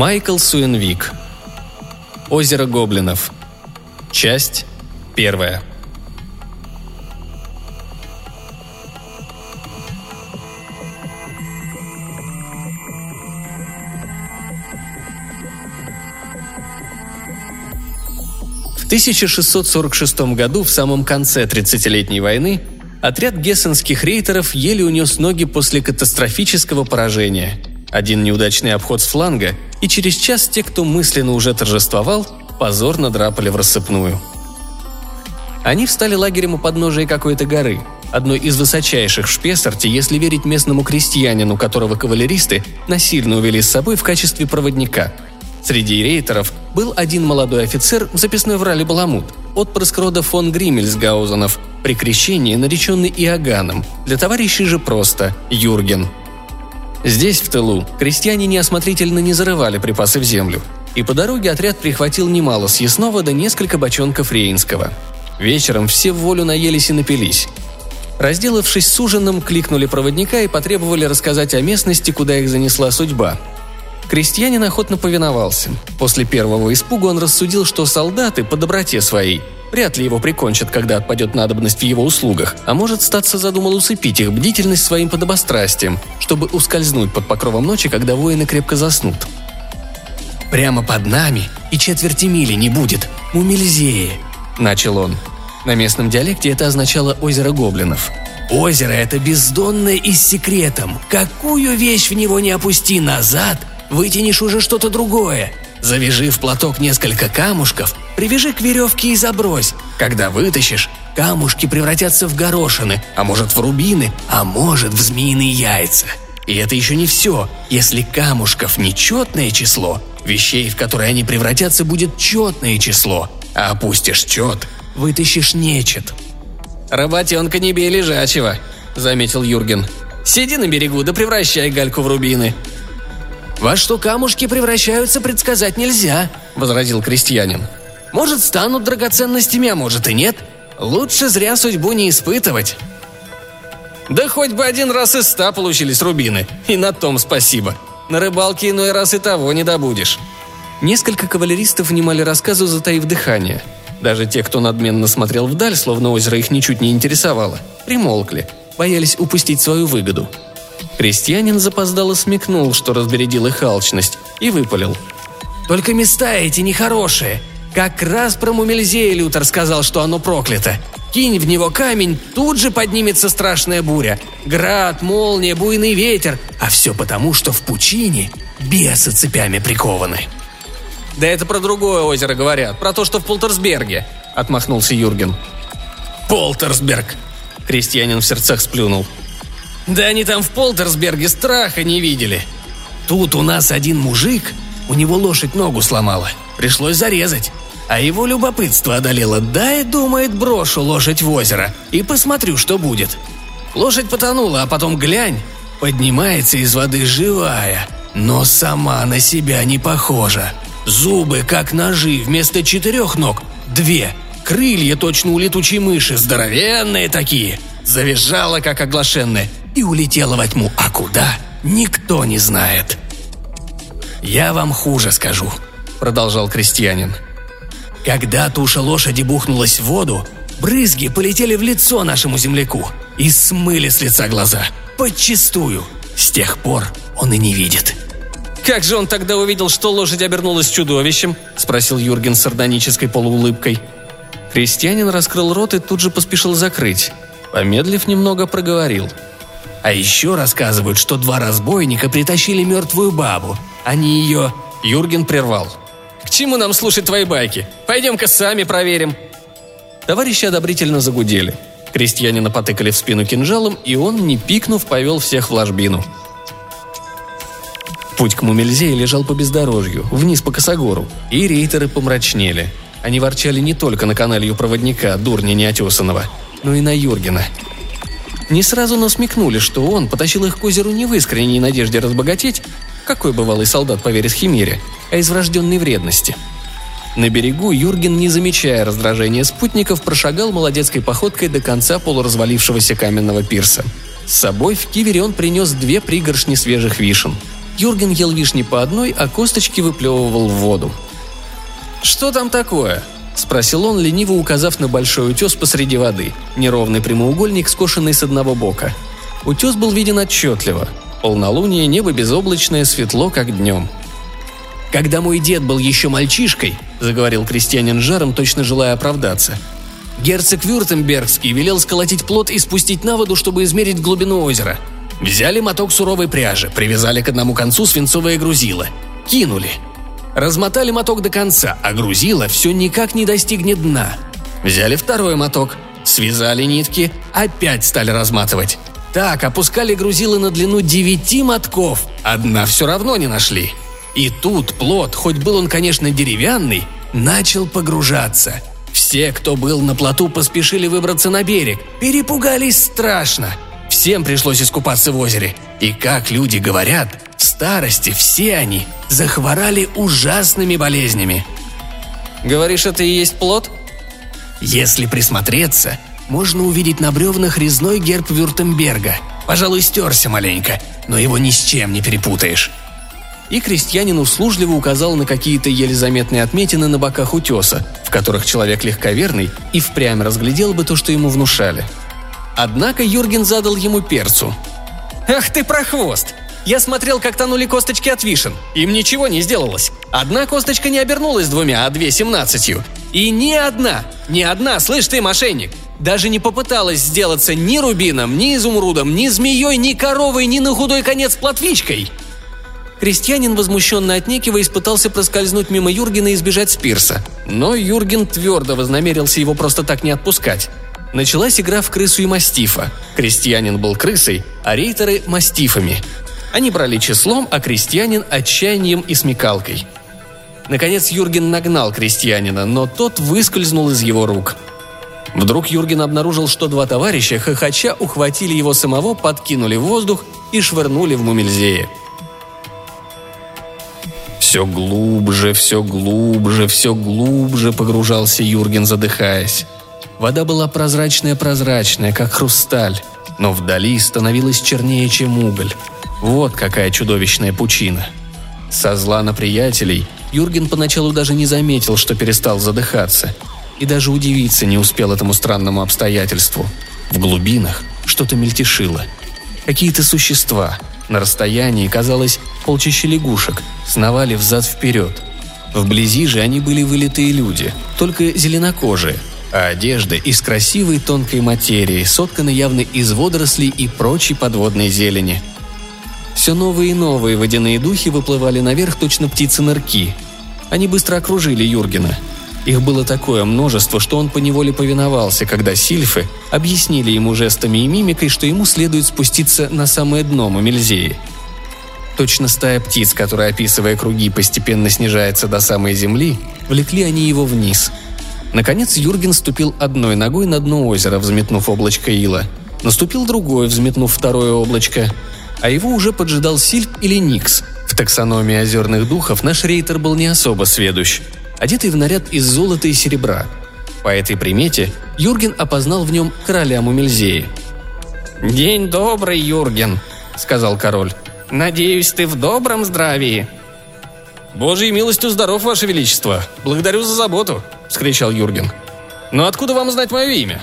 Майкл Суинвик. Озеро гоблинов. Часть первая. В 1646 году, в самом конце 30-летней войны, отряд гессенских рейтеров еле унес ноги после катастрофического поражения. Один неудачный обход с фланга, и через час те, кто мысленно уже торжествовал, позорно драпали в рассыпную. Они встали лагерем у подножия какой-то горы, одной из высочайших в Шпессарте, если верить местному крестьянину, которого кавалеристы насильно увели с собой в качестве проводника – Среди рейтеров был один молодой офицер, записной в ралли Баламут, отпрыск рода фон Гриммельсгаузенов, при крещении нареченный Иоганном, для товарищей же просто Юрген. Здесь, в тылу, крестьяне неосмотрительно не зарывали припасы в землю, и по дороге отряд прихватил немало съестного да несколько бочонков рейнского. Вечером все в волю наелись и напились. Разделавшись с ужином, кликнули проводника и потребовали рассказать о местности, куда их занесла судьба, Крестьянин охотно повиновался. После первого испуга он рассудил, что солдаты по доброте своей вряд ли его прикончат, когда отпадет надобность в его услугах, а может статься задумал усыпить их бдительность своим подобострастием, чтобы ускользнуть под покровом ночи, когда воины крепко заснут. «Прямо под нами и четверти мили не будет, Мумельзее», — начал он. На местном диалекте это означало «озеро гоблинов», Озеро это бездонное и с секретом. Какую вещь в него не опусти назад, вытянешь уже что-то другое. Завяжи в платок несколько камушков, привяжи к веревке и забрось. Когда вытащишь, камушки превратятся в горошины, а может в рубины, а может в змеиные яйца. И это еще не все. Если камушков нечетное число, вещей, в которые они превратятся, будет четное число. А опустишь чет, вытащишь нечет. «Работенка не бей лежачего», — заметил Юрген. «Сиди на берегу да превращай гальку в рубины. «Во что камушки превращаются, предсказать нельзя», — возразил крестьянин. «Может, станут драгоценностями, а может и нет. Лучше зря судьбу не испытывать». «Да хоть бы один раз из ста получились рубины, и на том спасибо. На рыбалке иной раз и того не добудешь». Несколько кавалеристов внимали рассказу, затаив дыхание. Даже те, кто надменно смотрел вдаль, словно озеро их ничуть не интересовало, примолкли, боялись упустить свою выгоду – Крестьянин запоздало смекнул, что разбередил их алчность, и выпалил. «Только места эти нехорошие. Как раз про Мумельзея Лютер сказал, что оно проклято. Кинь в него камень, тут же поднимется страшная буря. Град, молния, буйный ветер. А все потому, что в пучине бесы цепями прикованы». «Да это про другое озеро говорят, про то, что в Полтерсберге», — отмахнулся Юрген. «Полтерсберг!» — крестьянин в сердцах сплюнул. Да они там в Полтерсберге страха не видели. Тут у нас один мужик, у него лошадь ногу сломала. Пришлось зарезать. А его любопытство одолело. Дай, думает, брошу лошадь в озеро и посмотрю, что будет. Лошадь потонула, а потом глянь, поднимается из воды живая, но сама на себя не похожа. Зубы, как ножи, вместо четырех ног – две. Крылья точно у летучей мыши, здоровенные такие. Завизжала, как оглашенная и улетела во тьму. А куда? Никто не знает. «Я вам хуже скажу», — продолжал крестьянин. «Когда туша лошади бухнулась в воду, брызги полетели в лицо нашему земляку и смыли с лица глаза. Подчистую. С тех пор он и не видит». «Как же он тогда увидел, что лошадь обернулась чудовищем?» – спросил Юрген с сардонической полуулыбкой. Крестьянин раскрыл рот и тут же поспешил закрыть. Помедлив немного, проговорил – а еще рассказывают, что два разбойника притащили мертвую бабу. Они ее...» Юрген прервал. «К чему нам слушать твои байки? Пойдем-ка сами проверим». Товарищи одобрительно загудели. Крестьянина потыкали в спину кинжалом, и он, не пикнув, повел всех в ложбину. Путь к Мумельзее лежал по бездорожью, вниз по косогору, и рейтеры помрачнели. Они ворчали не только на каналью проводника, дурня неотесанного, но и на Юргена – не сразу насмекнули, что он потащил их к озеру не в искренней надежде разбогатеть, какой бывалый солдат поверит химере, а из врожденной вредности. На берегу Юрген, не замечая раздражения спутников, прошагал молодецкой походкой до конца полуразвалившегося каменного пирса. С собой в кивере он принес две пригоршни свежих вишен. Юрген ел вишни по одной, а косточки выплевывал в воду. «Что там такое?» – спросил он, лениво указав на большой утес посреди воды, неровный прямоугольник, скошенный с одного бока. Утес был виден отчетливо. Полнолуние, небо безоблачное, светло, как днем. «Когда мой дед был еще мальчишкой», – заговорил крестьянин жаром, точно желая оправдаться, Герцог Вюртембергский велел сколотить плот и спустить на воду, чтобы измерить глубину озера. Взяли моток суровой пряжи, привязали к одному концу свинцовое грузило. Кинули. Размотали моток до конца, а грузило все никак не достигнет дна. Взяли второй моток, связали нитки, опять стали разматывать. Так, опускали грузило на длину девяти мотков, одна все равно не нашли. И тут плот, хоть был он, конечно, деревянный, начал погружаться – все, кто был на плоту, поспешили выбраться на берег. Перепугались страшно. Всем пришлось искупаться в озере. И как люди говорят, старости все они захворали ужасными болезнями. Говоришь, это и есть плод? Если присмотреться, можно увидеть на бревнах резной герб Вюртемберга. Пожалуй, стерся маленько, но его ни с чем не перепутаешь и крестьянин услужливо указал на какие-то еле заметные отметины на боках утеса, в которых человек легковерный и впрямь разглядел бы то, что ему внушали. Однако Юрген задал ему перцу. «Ах ты прохвост! Я смотрел, как тонули косточки от вишен. Им ничего не сделалось. Одна косточка не обернулась двумя, а две семнадцатью. И ни одна, ни одна, слышь ты, мошенник, даже не попыталась сделаться ни рубином, ни изумрудом, ни змеей, ни коровой, ни на худой конец платвичкой. Крестьянин, возмущенно отнекиваясь, пытался проскользнуть мимо Юргена и избежать Спирса. Но Юрген твердо вознамерился его просто так не отпускать. Началась игра в крысу и мастифа. Крестьянин был крысой, а рейтеры – мастифами. Они брали числом, а крестьянин – отчаянием и смекалкой. Наконец Юрген нагнал крестьянина, но тот выскользнул из его рук. Вдруг Юрген обнаружил, что два товарища, хохоча, ухватили его самого, подкинули в воздух и швырнули в Мумельзее – все глубже, все глубже, все глубже погружался Юрген, задыхаясь. Вода была прозрачная-прозрачная, как хрусталь, но вдали становилась чернее, чем уголь. Вот какая чудовищная пучина. Со зла на приятелей Юрген поначалу даже не заметил, что перестал задыхаться. И даже удивиться не успел этому странному обстоятельству. В глубинах что-то мельтешило. Какие-то существа – на расстоянии, казалось, полчища лягушек сновали взад-вперед. Вблизи же они были вылитые люди, только зеленокожие, а одежда из красивой тонкой материи, сотканы явно из водорослей и прочей подводной зелени. Все новые и новые водяные духи выплывали наверх точно птицы-нырки. Они быстро окружили Юргена – их было такое множество, что он поневоле повиновался, когда сильфы объяснили ему жестами и мимикой, что ему следует спуститься на самое дно Мамельзеи. Точно стая птиц, которая, описывая круги, постепенно снижается до самой земли, влекли они его вниз. Наконец Юрген ступил одной ногой на дно озера, взметнув облачко ила. Наступил другой, взметнув второе облачко. А его уже поджидал Сильф или Никс. В таксономии озерных духов наш рейтер был не особо сведущ – одетый в наряд из золота и серебра. По этой примете Юрген опознал в нем короля Мумельзеи. «День добрый, Юрген», — сказал король. «Надеюсь, ты в добром здравии». «Божьей милостью здоров, Ваше Величество! Благодарю за заботу!» — вскричал Юрген. «Но откуда вам знать мое имя?»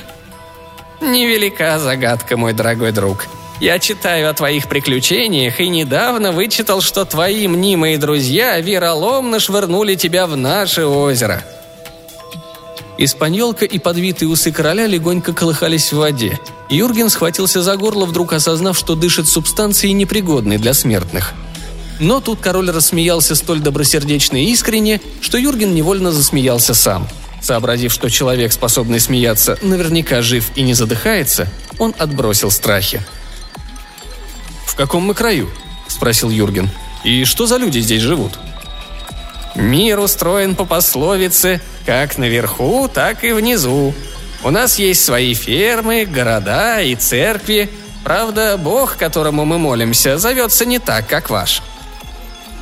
«Невелика загадка, мой дорогой друг. Я читаю о твоих приключениях и недавно вычитал, что твои мнимые друзья вероломно швырнули тебя в наше озеро». Испаньолка и подвитые усы короля легонько колыхались в воде. Юрген схватился за горло, вдруг осознав, что дышит субстанцией, непригодной для смертных. Но тут король рассмеялся столь добросердечно и искренне, что Юрген невольно засмеялся сам. Сообразив, что человек, способный смеяться, наверняка жив и не задыхается, он отбросил страхи каком мы краю?» – спросил Юрген. «И что за люди здесь живут?» «Мир устроен по пословице «как наверху, так и внизу». У нас есть свои фермы, города и церкви. Правда, Бог, которому мы молимся, зовется не так, как ваш.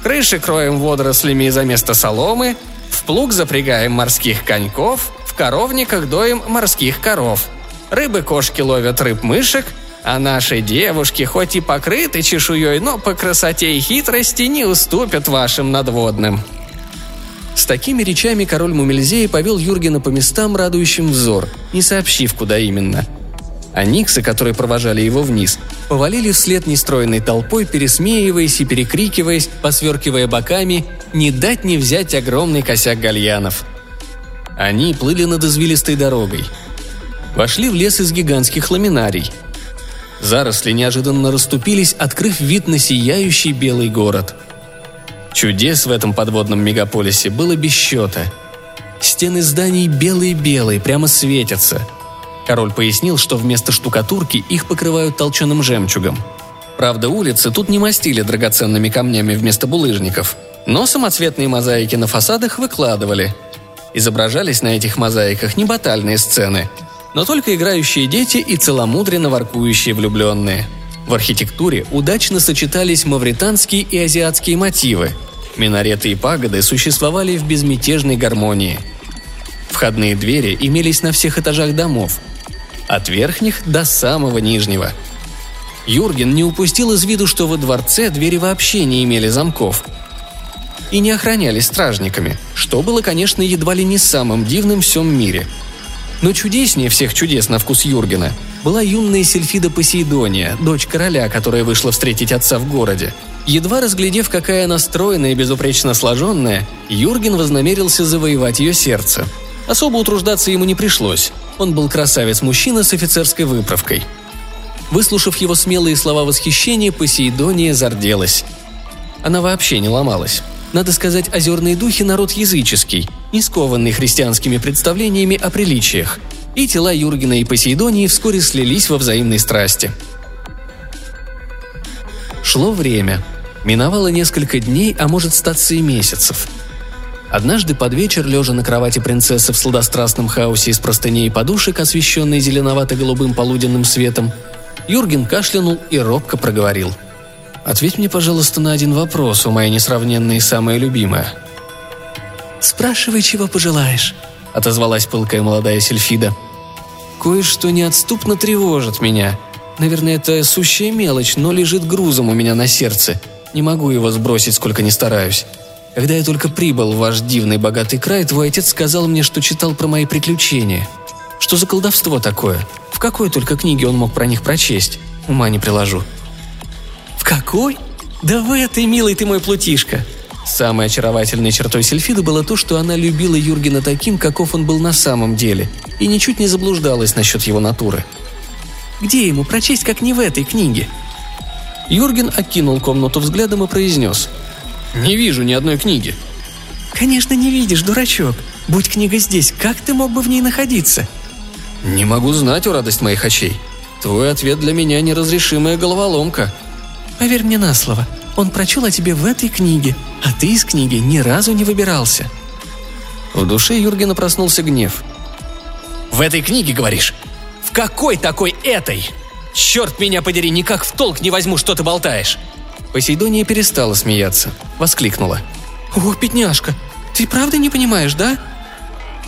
Крыши кроем водорослями за место соломы, в плуг запрягаем морских коньков, в коровниках доем морских коров. Рыбы-кошки ловят рыб-мышек – А наши девушки, хоть и покрыты чешуей, но по красоте и хитрости не уступят вашим надводным». С такими речами король Мумельзея повел Юргена по местам, радующим взор, не сообщив, куда именно. А Никсы, которые провожали его вниз, повалили вслед нестроенной толпой, пересмеиваясь и перекрикиваясь, посверкивая боками, не дать не взять огромный косяк гальянов. Они плыли над извилистой дорогой. Вошли в лес из гигантских ламинарий. Заросли неожиданно расступились, открыв вид на сияющий белый город – Чудес в этом подводном мегаполисе было без счета. Стены зданий белые-белые, прямо светятся. Король пояснил, что вместо штукатурки их покрывают толченым жемчугом. Правда, улицы тут не мастили драгоценными камнями вместо булыжников, но самоцветные мозаики на фасадах выкладывали. Изображались на этих мозаиках не батальные сцены, но только играющие дети и целомудренно воркующие влюбленные – в архитектуре удачно сочетались мавританские и азиатские мотивы. Минареты и пагоды существовали в безмятежной гармонии. Входные двери имелись на всех этажах домов, от верхних до самого нижнего. Юрген не упустил из виду, что во дворце двери вообще не имели замков и не охранялись стражниками, что было, конечно, едва ли не самым дивным в всем мире. Но чудеснее всех чудес на вкус Юргена – была юная Сельфида Посейдония, дочь короля, которая вышла встретить отца в городе. Едва разглядев, какая она стройная и безупречно сложенная, Юрген вознамерился завоевать ее сердце. Особо утруждаться ему не пришлось. Он был красавец-мужчина с офицерской выправкой. Выслушав его смелые слова восхищения, Посейдония зарделась. Она вообще не ломалась. Надо сказать, озерные духи – народ языческий, не скованный христианскими представлениями о приличиях – и тела Юргена и Посейдонии вскоре слились во взаимной страсти. Шло время. Миновало несколько дней, а может статься и месяцев. Однажды под вечер, лежа на кровати принцессы в сладострастном хаосе из простыней и подушек, освещенной зеленовато-голубым полуденным светом, Юрген кашлянул и робко проговорил. «Ответь мне, пожалуйста, на один вопрос, у моя несравненная и самая любимая». «Спрашивай, чего пожелаешь», — отозвалась пылкая молодая Сельфида. Кое-что неотступно тревожит меня. Наверное, это сущая мелочь, но лежит грузом у меня на сердце. Не могу его сбросить, сколько не стараюсь. Когда я только прибыл в ваш дивный богатый край, твой отец сказал мне, что читал про мои приключения. Что за колдовство такое? В какой только книге он мог про них прочесть? Ума не приложу. Какой? Да в этой, милый ты мой плутишка. Самой очаровательной чертой Сельфиды было то, что она любила Юргена таким, каков он был на самом деле, и ничуть не заблуждалась насчет его натуры. «Где ему прочесть, как не в этой книге?» Юрген окинул комнату взглядом и произнес. «Не вижу ни одной книги». «Конечно, не видишь, дурачок. Будь книга здесь, как ты мог бы в ней находиться?» «Не могу знать, о радость моих очей. Твой ответ для меня неразрешимая головоломка». «Поверь мне на слово, он прочел о тебе в этой книге, а ты из книги ни разу не выбирался». В душе Юргена проснулся гнев. «В этой книге, говоришь? В какой такой этой? Черт меня подери, никак в толк не возьму, что ты болтаешь!» Посейдония перестала смеяться, воскликнула. «О, бедняжка, ты правда не понимаешь, да?»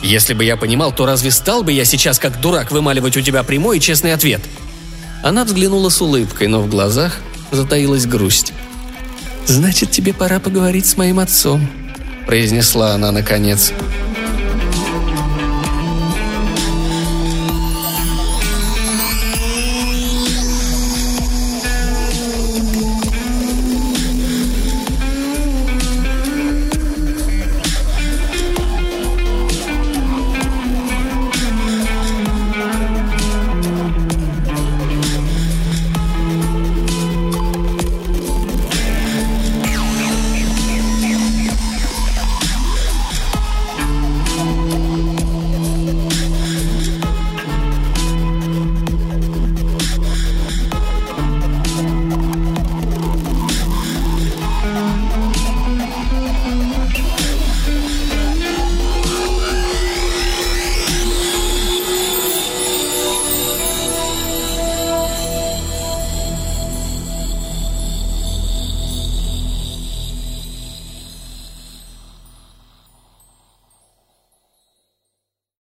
«Если бы я понимал, то разве стал бы я сейчас как дурак вымаливать у тебя прямой и честный ответ?» Она взглянула с улыбкой, но в глазах затаилась грусть. «Значит, тебе пора поговорить с моим отцом», — произнесла она наконец. «Значит,